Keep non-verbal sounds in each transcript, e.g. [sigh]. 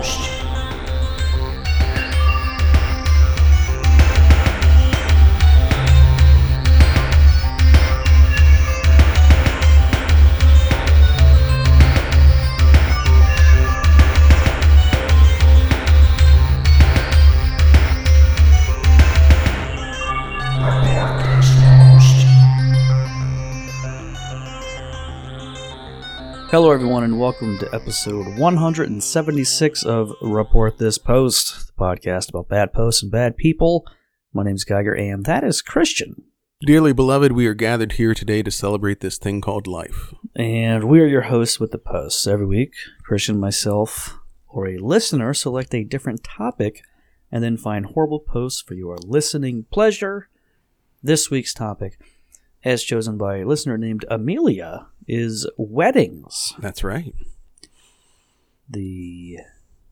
most. Hello, everyone, and welcome to episode 176 of Report This Post, the podcast about bad posts and bad people. My name's Geiger, and that is Christian. Dearly beloved, we are gathered here today to celebrate this thing called life. And we are your hosts with the posts. Every week, Christian, myself, or a listener select a different topic and then find horrible posts for your listening pleasure. This week's topic, as chosen by a listener named Amelia, is weddings. That's right. the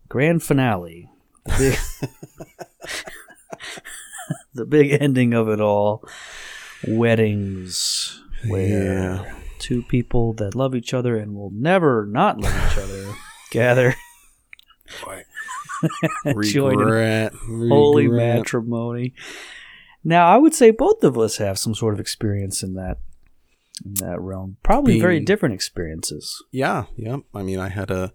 grand finale, the big, [laughs] [laughs] the big ending of it all, weddings, where Yeah. two people that love each other and will never not love each other [laughs] gather, Join in Regret. holy matrimony. Now, I would say both of us have some sort of experience in that in that realm. Probably very different experiences. Yeah, yeah. I mean, I had a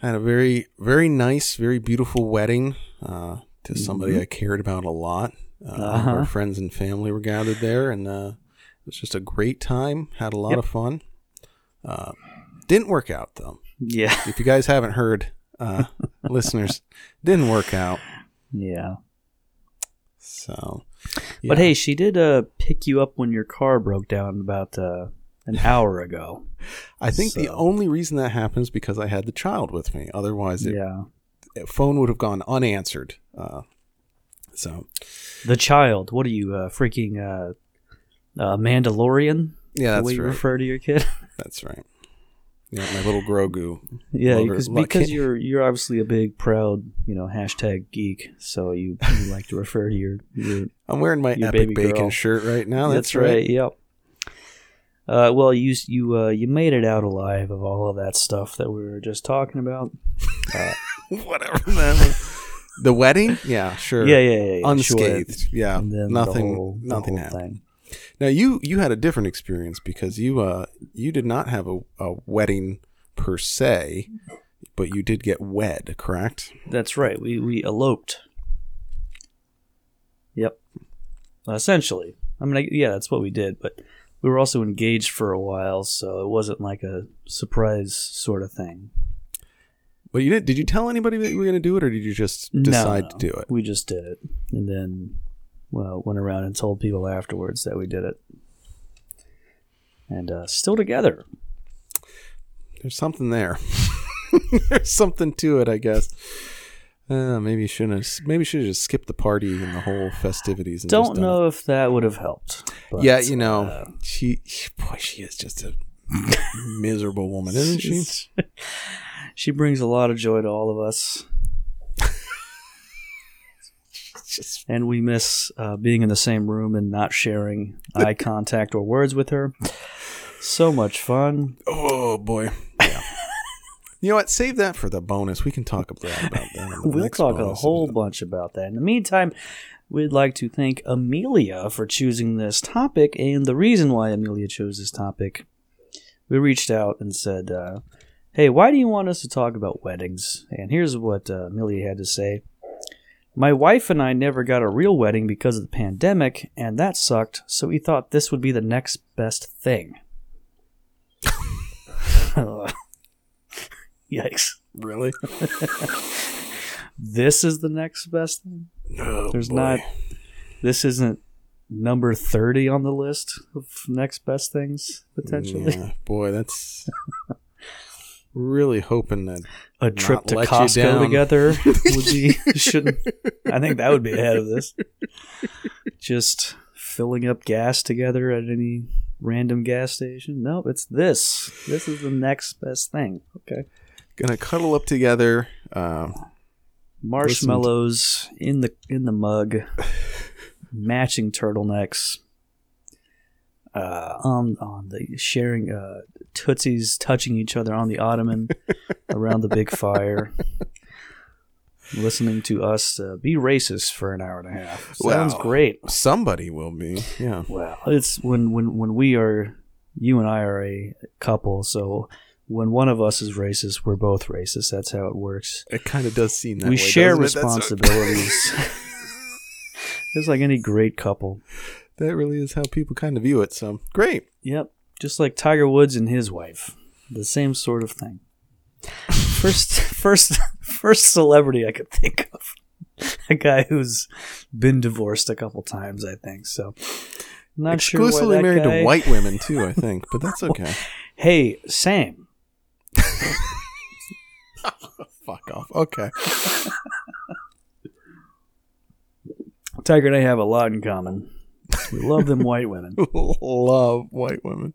I had a very very nice, very beautiful wedding uh, to somebody I cared about a lot. Uh, Uh-huh. Our friends and family were gathered there, and uh, it was just a great time. Had a lot Yep. of fun. Uh, didn't work out though. Yeah, If you guys haven't heard, uh, [laughs] listeners, didn't work out. yeah. So, But hey, she did uh, pick you up when your car broke down about uh, an hour ago. I think the only reason that happens because I had the child with me. Otherwise, it, Yeah. phone would have gone unanswered. Uh, so The child. What are you, uh, freaking uh, uh, Mandalorian? yeah, the way that's you refer to your kid? [laughs] That's right. Yeah, my little Grogu. yeah, Lover- because [laughs] because you're you're obviously a big proud you know hashtag geek, so you, you like to refer to your your I'm wearing my epic bacon girl. shirt right now. That's, That's right. Yep. Uh, well, you you uh, you made it out alive of all of that stuff that we were just talking about. [laughs] Uh, Whatever that was. The wedding? Yeah, sure. yeah, yeah, yeah, yeah. Unscathed. Sure. Yeah. Nothing whole, nothing happened. thing. Now you you had a different experience because you uh you did not have a, a wedding per se, but you did get wed, correct? That's right. We we eloped. Yep. Essentially, I mean, I, yeah, that's what we did. But we were also engaged for a while, so it wasn't like a surprise sort of thing. But you did did you tell anybody that you were going to do it or did you just No, decide no. to do it? We just did it, and then, well, went around and told people afterwards that we did it, and uh, still together. There's something there. [laughs] There's something to it, I guess. Uh, maybe you shouldn't. Have, maybe should have just skipped the party and the whole festivities. Don't know if that would have helped. but, yeah, you know, uh, she, boy, she is just a miserable woman, isn't she? [laughs] she brings a lot of joy to all of us. Just and we miss uh, being in the same room and not sharing eye [laughs] contact or words with her. So much fun. oh boy. Yeah. you know what? Save that for the bonus. We can talk about that. About that in the [laughs] We'll talk a whole bunch about that. In the meantime, we'd like to thank Amelia for choosing this topic. And the reason why Amelia chose this topic, we reached out and said, uh, Hey, why do you want us to talk about weddings? And here's what uh, Amelia had to say. My wife and I never got a real wedding because of the pandemic, and that sucked, so we thought this would be the next best thing. [laughs] Yikes. Really? [laughs] This is the next best thing? Oh, There's boy. not. This isn't number 30 on the list of next best things, potentially. Yeah, boy, that's [laughs] really hoping that A trip to Costco together [laughs] would be. shouldn't. I think that would be ahead of this. Just filling up gas together at any random gas station. No, it's this. This is the next best thing. Okay. gonna cuddle up together. Uh, Marshmallows in the in the mug, [laughs] matching turtlenecks. Uh, on on the sharing uh, tootsies touching each other on the ottoman around the big fire. listening to us uh, be racist for an hour and a half. Sounds Wow. great. Somebody will be. Yeah. Well, it's when when when we are you and I are a couple, so when one of us is racist, we're both racist. That's how it works. It kind of does seem that we way. share doesn't it? That's- responsibilities. [laughs] Just like any great couple. that really is how people kind of view it. So great. Yep. Just like Tiger Woods and his wife. The same sort of thing. First [laughs] first first celebrity I could think of. A guy who's been divorced a couple times, I think. So not sure Exclusively that married guy- to white women too, I think. But that's okay. [laughs] Hey, Sam. [laughs] Fuck off. Okay. Tiger and I have a lot in common. We love them white women. [laughs] Love white women.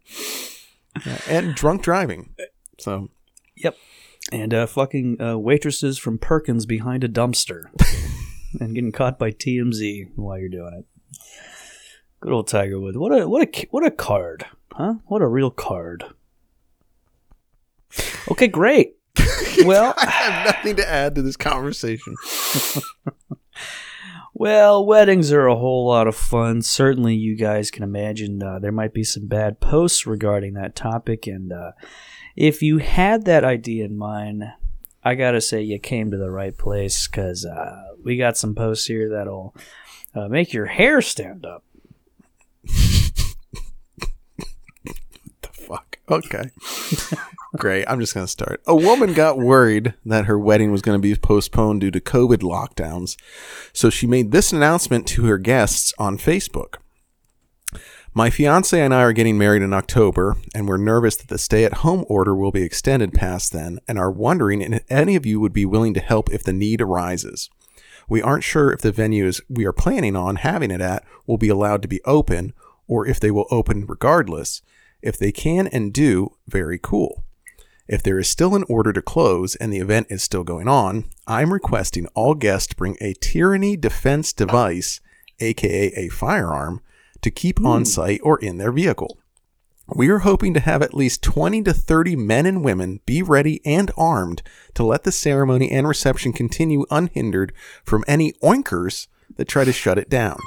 Yeah, and drunk driving. So Yep. And uh, fucking uh, waitresses from Perkins behind a dumpster. [laughs] and getting caught by TMZ while you're doing it. Good old Tiger Woods. What a what a what a card, huh? What a real card. Okay, great. [laughs] Well, I have nothing to add to this conversation. Well, weddings are a whole lot of fun. Certainly, you guys can imagine uh, there might be some bad posts regarding that topic, and uh, if you had that idea in mind, I gotta say you came to the right place because uh, we got some posts here that'll uh, make your hair stand up. [laughs] the fuck? Okay. [laughs] Great. I'm just going to start. A woman got worried that her wedding was going to be postponed due to COVID lockdowns. So she made this announcement to her guests on Facebook. My fiance and I are getting married in October, and we're nervous that the stay at home order will be extended past then, and are wondering if any of you would be willing to help if the need arises. We aren't sure if the venues we are planning on having it at will be allowed to be open, or if they will open regardless. If they can and do, very cool. If there is still an order to close and the event is still going on, I'm requesting all guests bring a tyranny defense device, aka a firearm, to keep on hmm. site or in their vehicle. We are hoping to have at least 20 to 30 men and women be ready and armed to let the ceremony and reception continue unhindered from any oinkers that try to shut it down.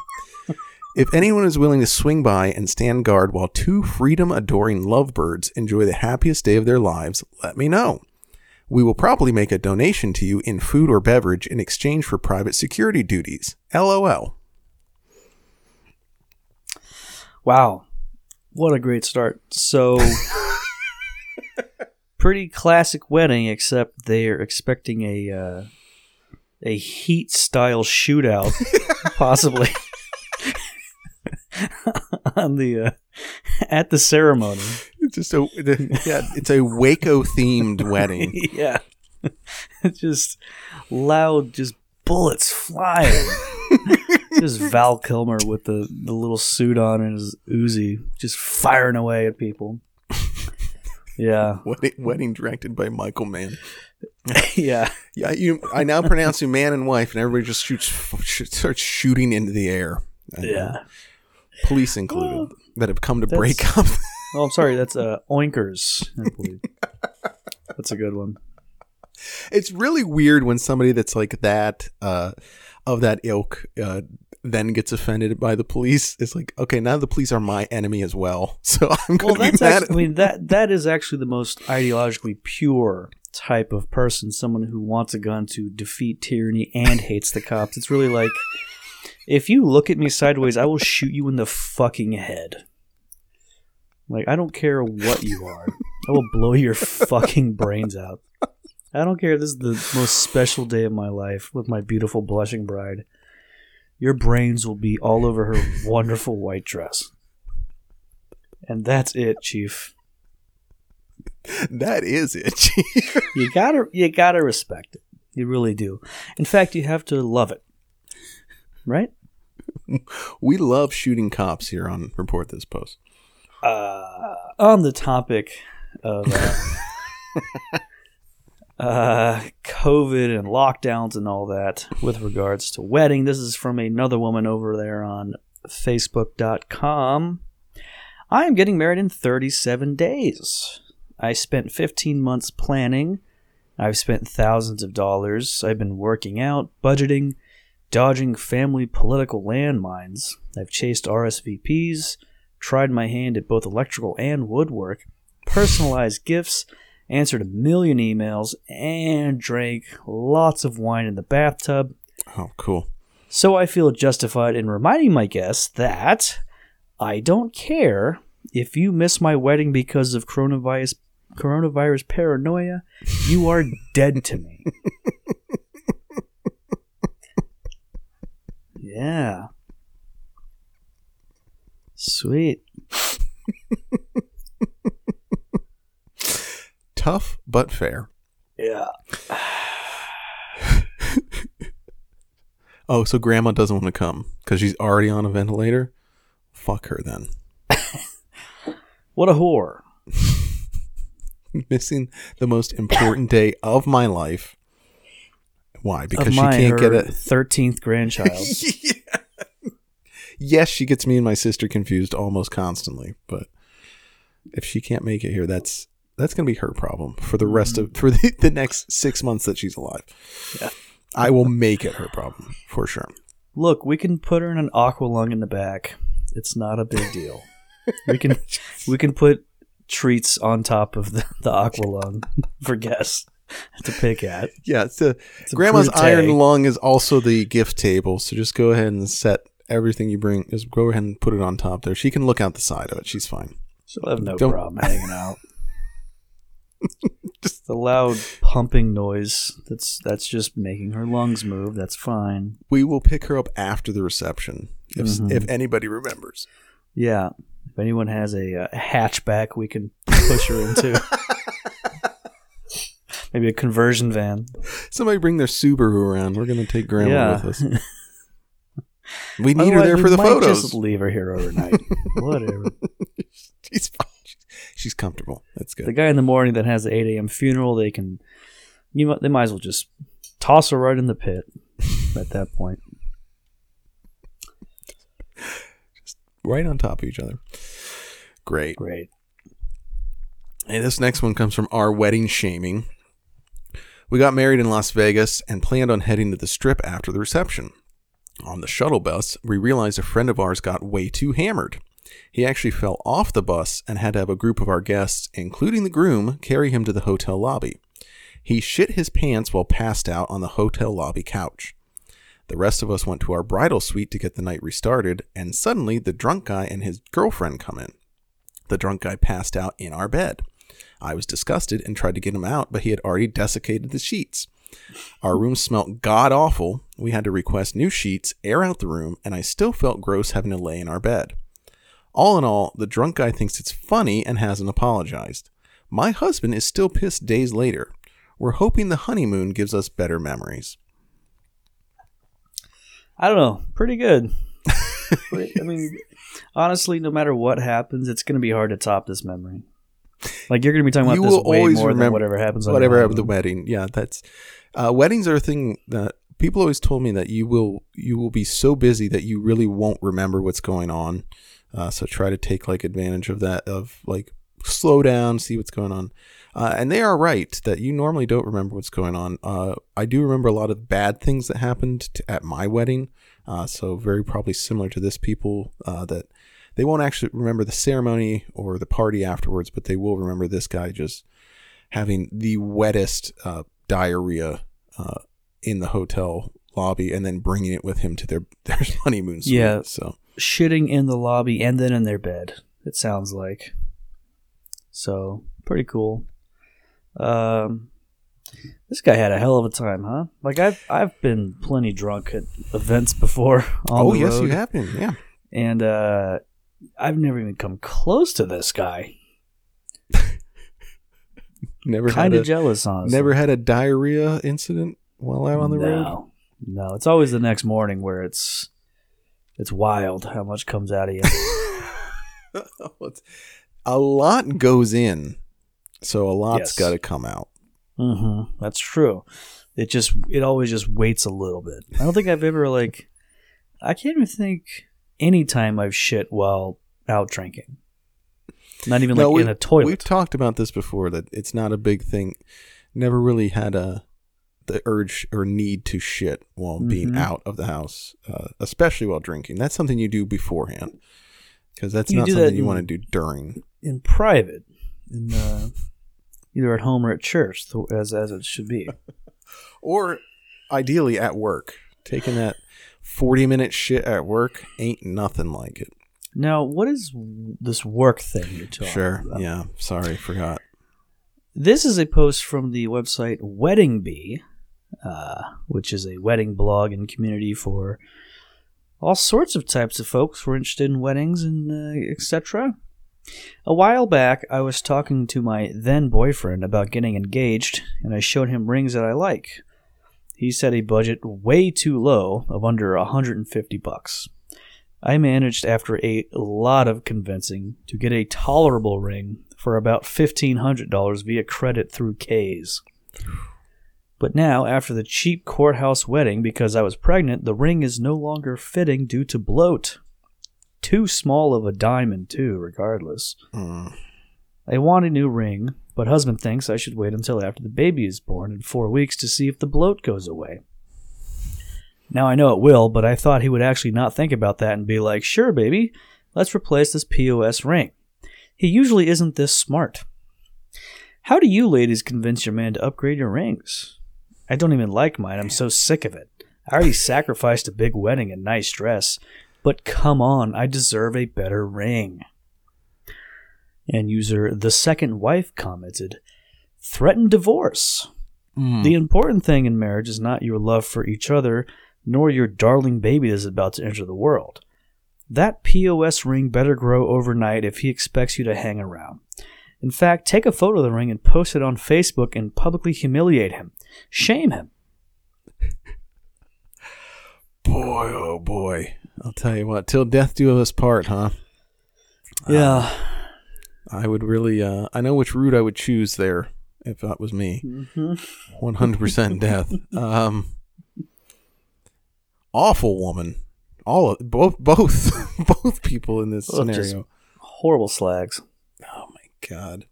If anyone is willing to swing by and stand guard while two freedom adoring lovebirds enjoy the happiest day of their lives, let me know. We will probably make a donation to you in food or beverage in exchange for private security duties. LOL. Wow, what a great start! So, [laughs] pretty classic wedding, except they are expecting a uh, a heat style shootout, [laughs] possibly [laughs] on the uh, at the ceremony. It's just a yeah, it's a Waco themed [laughs] wedding. yeah, it's [laughs] just loud, just bullets flying. just Val Kilmer with the, the little suit on and his Uzi, just firing away at people. Yeah, Wedding, wedding directed by Michael Mann. yeah. Yeah, you. I now pronounce you man and wife, and everybody just shoots, sh- starts shooting into the air. Uh, Yeah. Police [laughs] included that have come to That's- break up. [laughs] Oh, I'm sorry. That's uh, [laughs] Oinkers. I believe. That's a good one. it's really weird when somebody that's like that uh, of that ilk uh, then gets offended by the police. It's like, okay, now the police are my enemy as well, so I'm Well, going to be that's mad. actually, I mean that that is actually the most ideologically pure type of person. Someone who wants a gun to defeat tyranny and hates the cops. It's really like if you look at me sideways, I will shoot you in the fucking head. Like I don't care what you are. I will blow your fucking brains out. I don't care. This is the most special day of my life with my beautiful blushing bride. Your brains will be all over her wonderful white dress. And that's it, Chief. that is it. Chief. You gotta you gotta respect it. You really do. In fact, you have to love it. Right? [laughs] we love shooting cops here on Report This Post. Uh, on the topic of uh, [laughs] uh, COVID and lockdowns and all that with regards to wedding, this is from another woman over there on Facebook.com. I am getting married in 37 days. I spent 15 months planning. I've spent thousands of dollars. I've been working out, budgeting, dodging family political landmines. I've chased RSVPs, tried my hand at both electrical and woodwork, personalized gifts, answered a million emails, and drank lots of wine in the bathtub. Oh, cool. So I feel justified in reminding my guests that I don't care if you miss my wedding because of coronavirus coronavirus paranoia. You are dead to me. [laughs] yeah. Sweet. Tough but fair. Yeah. [sighs] Oh, so grandma doesn't want to come because she's already on a ventilator? Fuck her then. [laughs] What a whore. [laughs] Missing the most important day of my life. Why? Because of she can't get it. 13th grandchild. [laughs] Yes, she gets me and my sister confused almost constantly, but if she can't make it here, that's that's gonna be her problem for the rest of mm. for the, the next six months that she's alive. Yeah. I will make it her problem for sure. Look, we can put her in an aqua lung in the back. It's not a big deal. we can [laughs] we can put treats on top of the, the aqua lung for guests to pick at. Yeah, it's a, It's a grandma's brute. iron lung is also the gift table, so just go ahead and set everything you bring. Just go ahead and put it on top there. She can look out the side of it. She's fine. She'll have no Don't- problem hanging out. just [laughs] the loud pumping noise. That's that's just making her lungs move. That's fine. We will pick her up after the reception if Mhm. if anybody remembers. Yeah. If anyone has a, uh hatchback, we can push her into. [laughs] Maybe a conversion van. Somebody bring their Subaru around. We're gonna take grandma yeah. with us. [laughs] We need her there for the might photos. Just leave her here overnight. [laughs] Whatever. [laughs] She's fine. She's comfortable. That's good. the guy in the morning that has the 8 a.m. funeral, they can, you might, they might as well just toss her right in the pit at that point. Just right on top of each other. Great. Great. Hey, this next one comes from our wedding shaming. We got married in Las Vegas and planned on heading to the strip after the reception. On the shuttle bus, we realized a friend of ours got way too hammered. He actually fell off the bus and had to have a group of our guests, including the groom, carry him to the hotel lobby. He shit his pants while passed out on the hotel lobby couch. The rest of us went to our bridal suite to get the night restarted, and suddenly the drunk guy and his girlfriend come in. The drunk guy passed out in our bed. I was disgusted and tried to get him out, but he had already desiccated the sheets. Our room smelt god awful. We had to request new sheets, air out the room, and I still felt gross having to lay in our bed. All in all, the drunk guy thinks it's funny and hasn't apologized. My husband is still pissed days later. We're hoping the honeymoon gives us better memories. I don't know. Pretty good. I mean, honestly, no matter what happens, it's going to be hard to top this memory. Like you're going to be talking about You this will way always more than remember whatever happens. On Whatever your happened at the wedding. Yeah, that's uh, weddings are a thing that people always told me that you will you will be so busy that you really won't remember what's going on. Uh, so try to take like advantage of that of like slow down, see what's going on. Uh, and they are right that you normally don't remember what's going on. Uh, I do remember a lot of bad things that happened to, at my wedding. Uh, so very probably similar to this people uh, that they won't actually remember the ceremony or the party afterwards, but they will remember this guy just having the wettest uh, diarrhea uh, in the hotel lobby and then bringing it with him to their [laughs] their honeymoon suite. Yeah. So Shitting in the lobby and then in their bed. It sounds like. So pretty cool. Um, this guy had a hell of a time, huh? Like I've I've been plenty drunk at events before. [laughs] On oh yes, road, you have been. Yeah. and uh, I've never even come close to this guy. [laughs] Never Kind had of a, jealous, honestly. never had a diarrhea incident while out on the road. no, No, it's always the next morning where it's it's wild how much comes out of you. [laughs] A lot goes in, so a lot's Yes. got to come out. hmm That's true. It just it always just waits a little bit. I don't think I've ever like I can't even think any time I've shit while out drinking. Not even like we- in a toilet. We've talked about this before that it's not a big thing. never really had a the urge or need to shit while being Mhm. out of the house, uh, especially while drinking. That's something you do beforehand because that's You not do that something you in- want to do during. in private, in uh, either at home or at church, as as it should be. [laughs] Or ideally at work. Taking that 40 minute shit at work ain't nothing like it. Now, what is this work thing you're talking Sure. about? Yeah. Sorry. Forgot. This is a post from the website Weddingbee, uh, which is a wedding blog and community for all sorts of types of folks who are interested in weddings and uh, etc. A while back, I was talking to my then boyfriend about getting engaged, and I showed him rings that I like. He set a budget way too low of under 150 bucks. I managed after a lot of convincing to get a tolerable ring for about $1500 via credit through Kay's. But now, after the cheap courthouse wedding because I was pregnant, the ring is no longer fitting due to bloat. Too small of a diamond, too, regardless. Mm. I want a new ring, but husband thinks I should wait until after the baby is born in four weeks to see if the bloat goes away. Now I know it will, but I thought he would actually not think about that and be like, sure, baby, let's replace this POS ring. He usually isn't this smart. How do you ladies convince your man to upgrade your rings? I don't even like mine. I'm so sick of it. I already sacrificed a big wedding and nice dress, but come on, I deserve a better ring. And user the second wife commented, threaten divorce. Mm. The important thing in marriage is not your love for each other, nor your darling baby that is about to enter the world. That POS ring better grow overnight if he expects you to hang around. In fact, take a photo of the ring and post it on Facebook and publicly humiliate him. Shame him. boy, oh boy. I'll tell you what. Till death do us part, huh? Yeah. I would really. Uh, I know which route I would choose there if that was me. hmm One hundred percent death. Um, awful woman. All of, both both [laughs] both people in this Both scenario. Horrible slags. Oh my god.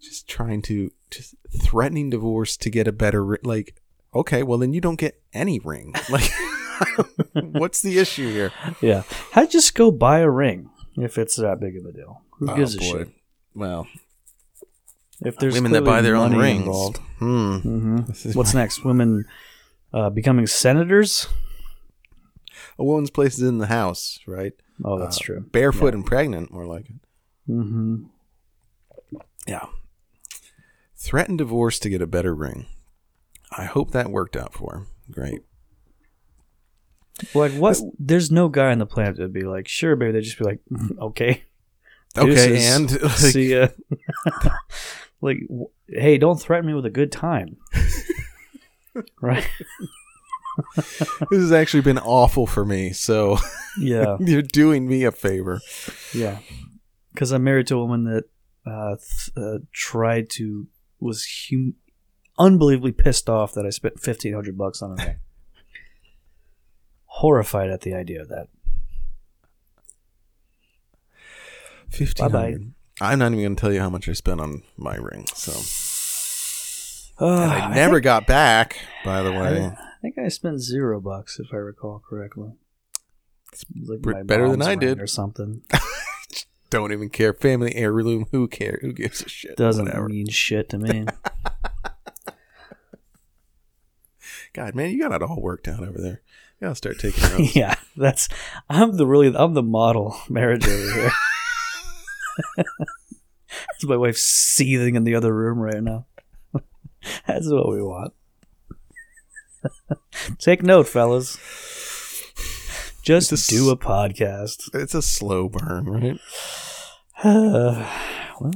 Just trying to just threatening divorce to get a better like okay, well then you don't get any ring. [laughs] Like [laughs] what's the issue here? Yeah. I'd you just go buy a ring if it's that big of a deal. Who Oh, gives a boy. shit? Well, If there's women that buy their own rings. involved. Hmm. hmm What's my- next? Women uh, becoming senators? a woman's place is in the house, right? Oh, that's Uh, true. Barefoot and pregnant, more like it. hmm Yeah. Threatened divorce to get a better ring. I hope that worked out for him. Great. Like what? There's no guy on the planet that'd be like, "Sure, baby." They'd just be like, "Mm, [laughs] "Okay, Okay, Deuces. and [laughs] like, see ya." [laughs] like, w- hey, don't threaten me with a good time, right? this has actually been awful for me. So Yeah, you're doing me a favor. yeah. Because I'm married to a woman that uh, th- uh, tried to was hum- unbelievably pissed off that I spent fifteen hundred bucks on a ring. Horrified at the idea of that. Fifteen hundred. I'm not even going to tell you how much I spent on my ring. So and Uh, I never got back. By the way, I think I spent zero bucks if I recall correctly. It's like better than I did. or something. [laughs] don't even care. Family heirloom. Who cares? Who gives a shit? Doesn't Whatever. mean shit to me. [laughs] God, man, you got it all worked out over there. Gotta start taking notes. [laughs] yeah, that's I'm the really I'm the model [laughs] marriage over here. [laughs] That's my wife seething in the other room right now. That's what we want. Take note, fellas. Just This- do a podcast. It's a slow burn, right? [sighs] well,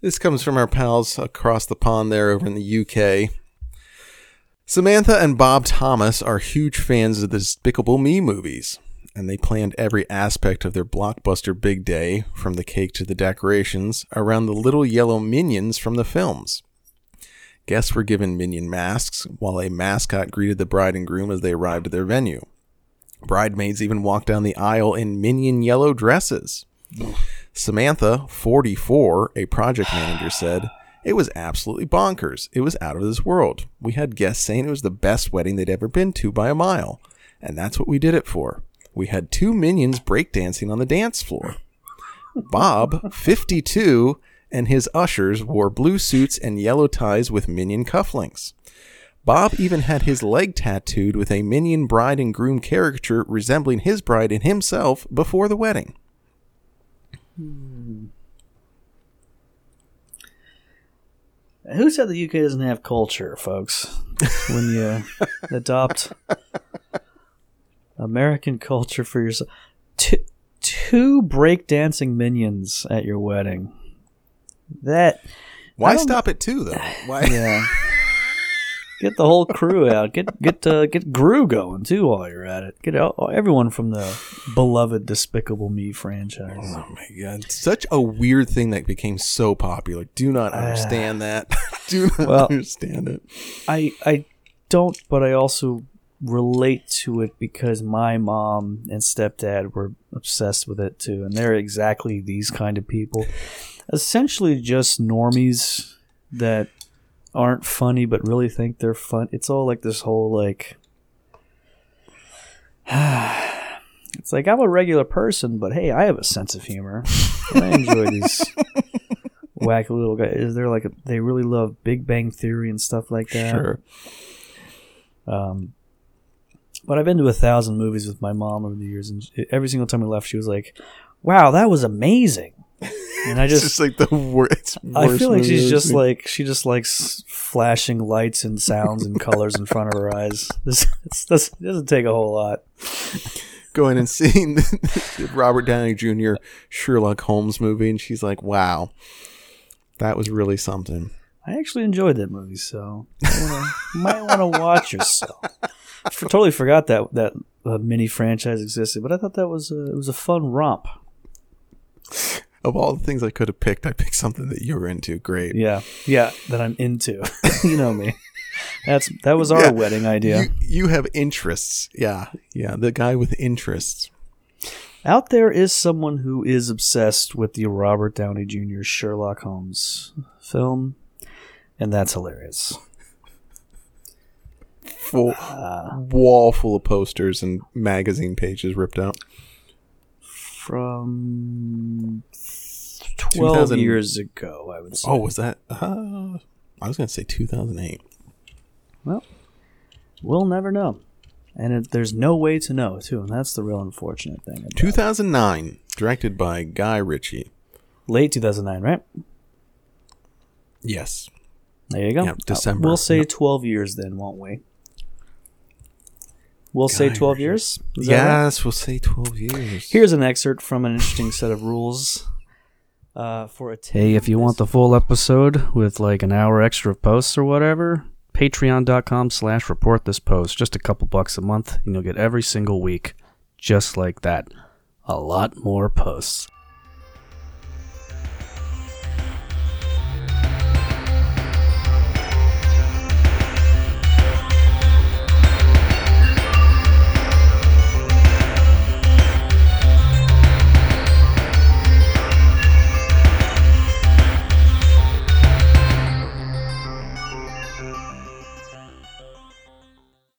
This comes from our pals across the pond there over in the UK. Samantha and Bob Thomas are huge fans of the Despicable Me movies, and they planned every aspect of their blockbuster big day, from the cake to the decorations, around the little yellow minions from the films. Guests were given minion masks, while a mascot greeted the bride and groom as they arrived at their venue. Bridemaids even walked down the aisle in minion yellow dresses. Samantha, 44, a project manager, said, It was absolutely bonkers. It was out of this world. We had guests saying it was the best wedding they'd ever been to by a mile. And that's what we did it for. We had two minions breakdancing on the dance floor. Bob, 52, and his ushers wore blue suits and yellow ties with minion cufflinks. Bob even had his leg tattooed with a minion bride and groom caricature resembling his bride and himself before the wedding. Hmm. Who said the UK doesn't have culture, folks? When you [laughs] adopt American culture for yourself, two, two breakdancing minions at your wedding. That Why stop at two though? Why? yeah. [laughs] Get the whole crew out. Get get uh, get Gru going too while you're at it. Get out, everyone from the beloved Despicable Me franchise. Oh my god! Such a weird thing that became so popular. Do not understand that. [laughs] Do not Well- understand it. I I don't, but I also relate to it because my mom and stepdad were obsessed with it too, and they're exactly these kind of people. Essentially, just normies that aren't funny but really think they're fun. It's all like this whole like. [sighs] It's like I'm a regular person, but hey, I have a sense of humor. I enjoy [laughs] these wacky little guys. Is there like a, they really love Big Bang Theory and stuff like that? Sure. Um, but I've been to a thousand movies with my mom over the years, and every single time we left, she was like, "Wow, that was amazing." And I It's just, just like the worst. I feel like she's just like she just likes flashing lights and sounds and colors in front of her eyes. [laughs] This, this, doesn't take a whole lot. going and seeing the [laughs] Robert Downey Jr. Sherlock Holmes movie, and she's like, "Wow, that was really something." I actually enjoyed that movie, so you [laughs] might want to watch yourself. I totally forgot that that uh, mini franchise existed, but I thought that was a, it was a fun romp. Of all the things I could have picked, I picked something that you were into. Great. Yeah, yeah, that I'm into. [laughs] you know me. That's that was our Yeah. wedding idea. You, you have interests. Yeah. Yeah. The guy with interests. Out there is someone who is obsessed with the Robert Downey Jr. Sherlock Holmes film, and that's hilarious. Full Uh, wall full of posters and magazine pages ripped out. from twelve 2000 years ago, I would say. Oh, was that? Uh, I was going to say 2008. Well, we'll never know, and it, there's no way to know too, and that's the real unfortunate thing. About it. 2009, directed by Guy Ritchie. Late 2009, right? Yes. There you go. Yep, December. we'll say Yep. 12 years then, won't we? We'll say 12 Ritchie. years? Is that right? Yes, we'll say 12 years. Here's an excerpt from an interesting set of rules. Uh, for a hey, if you want the full episode with like an hour extra of posts or whatever, patreon.com slash report this post. Just a couple bucks a month, and you'll get every single week just like that. A lot more posts.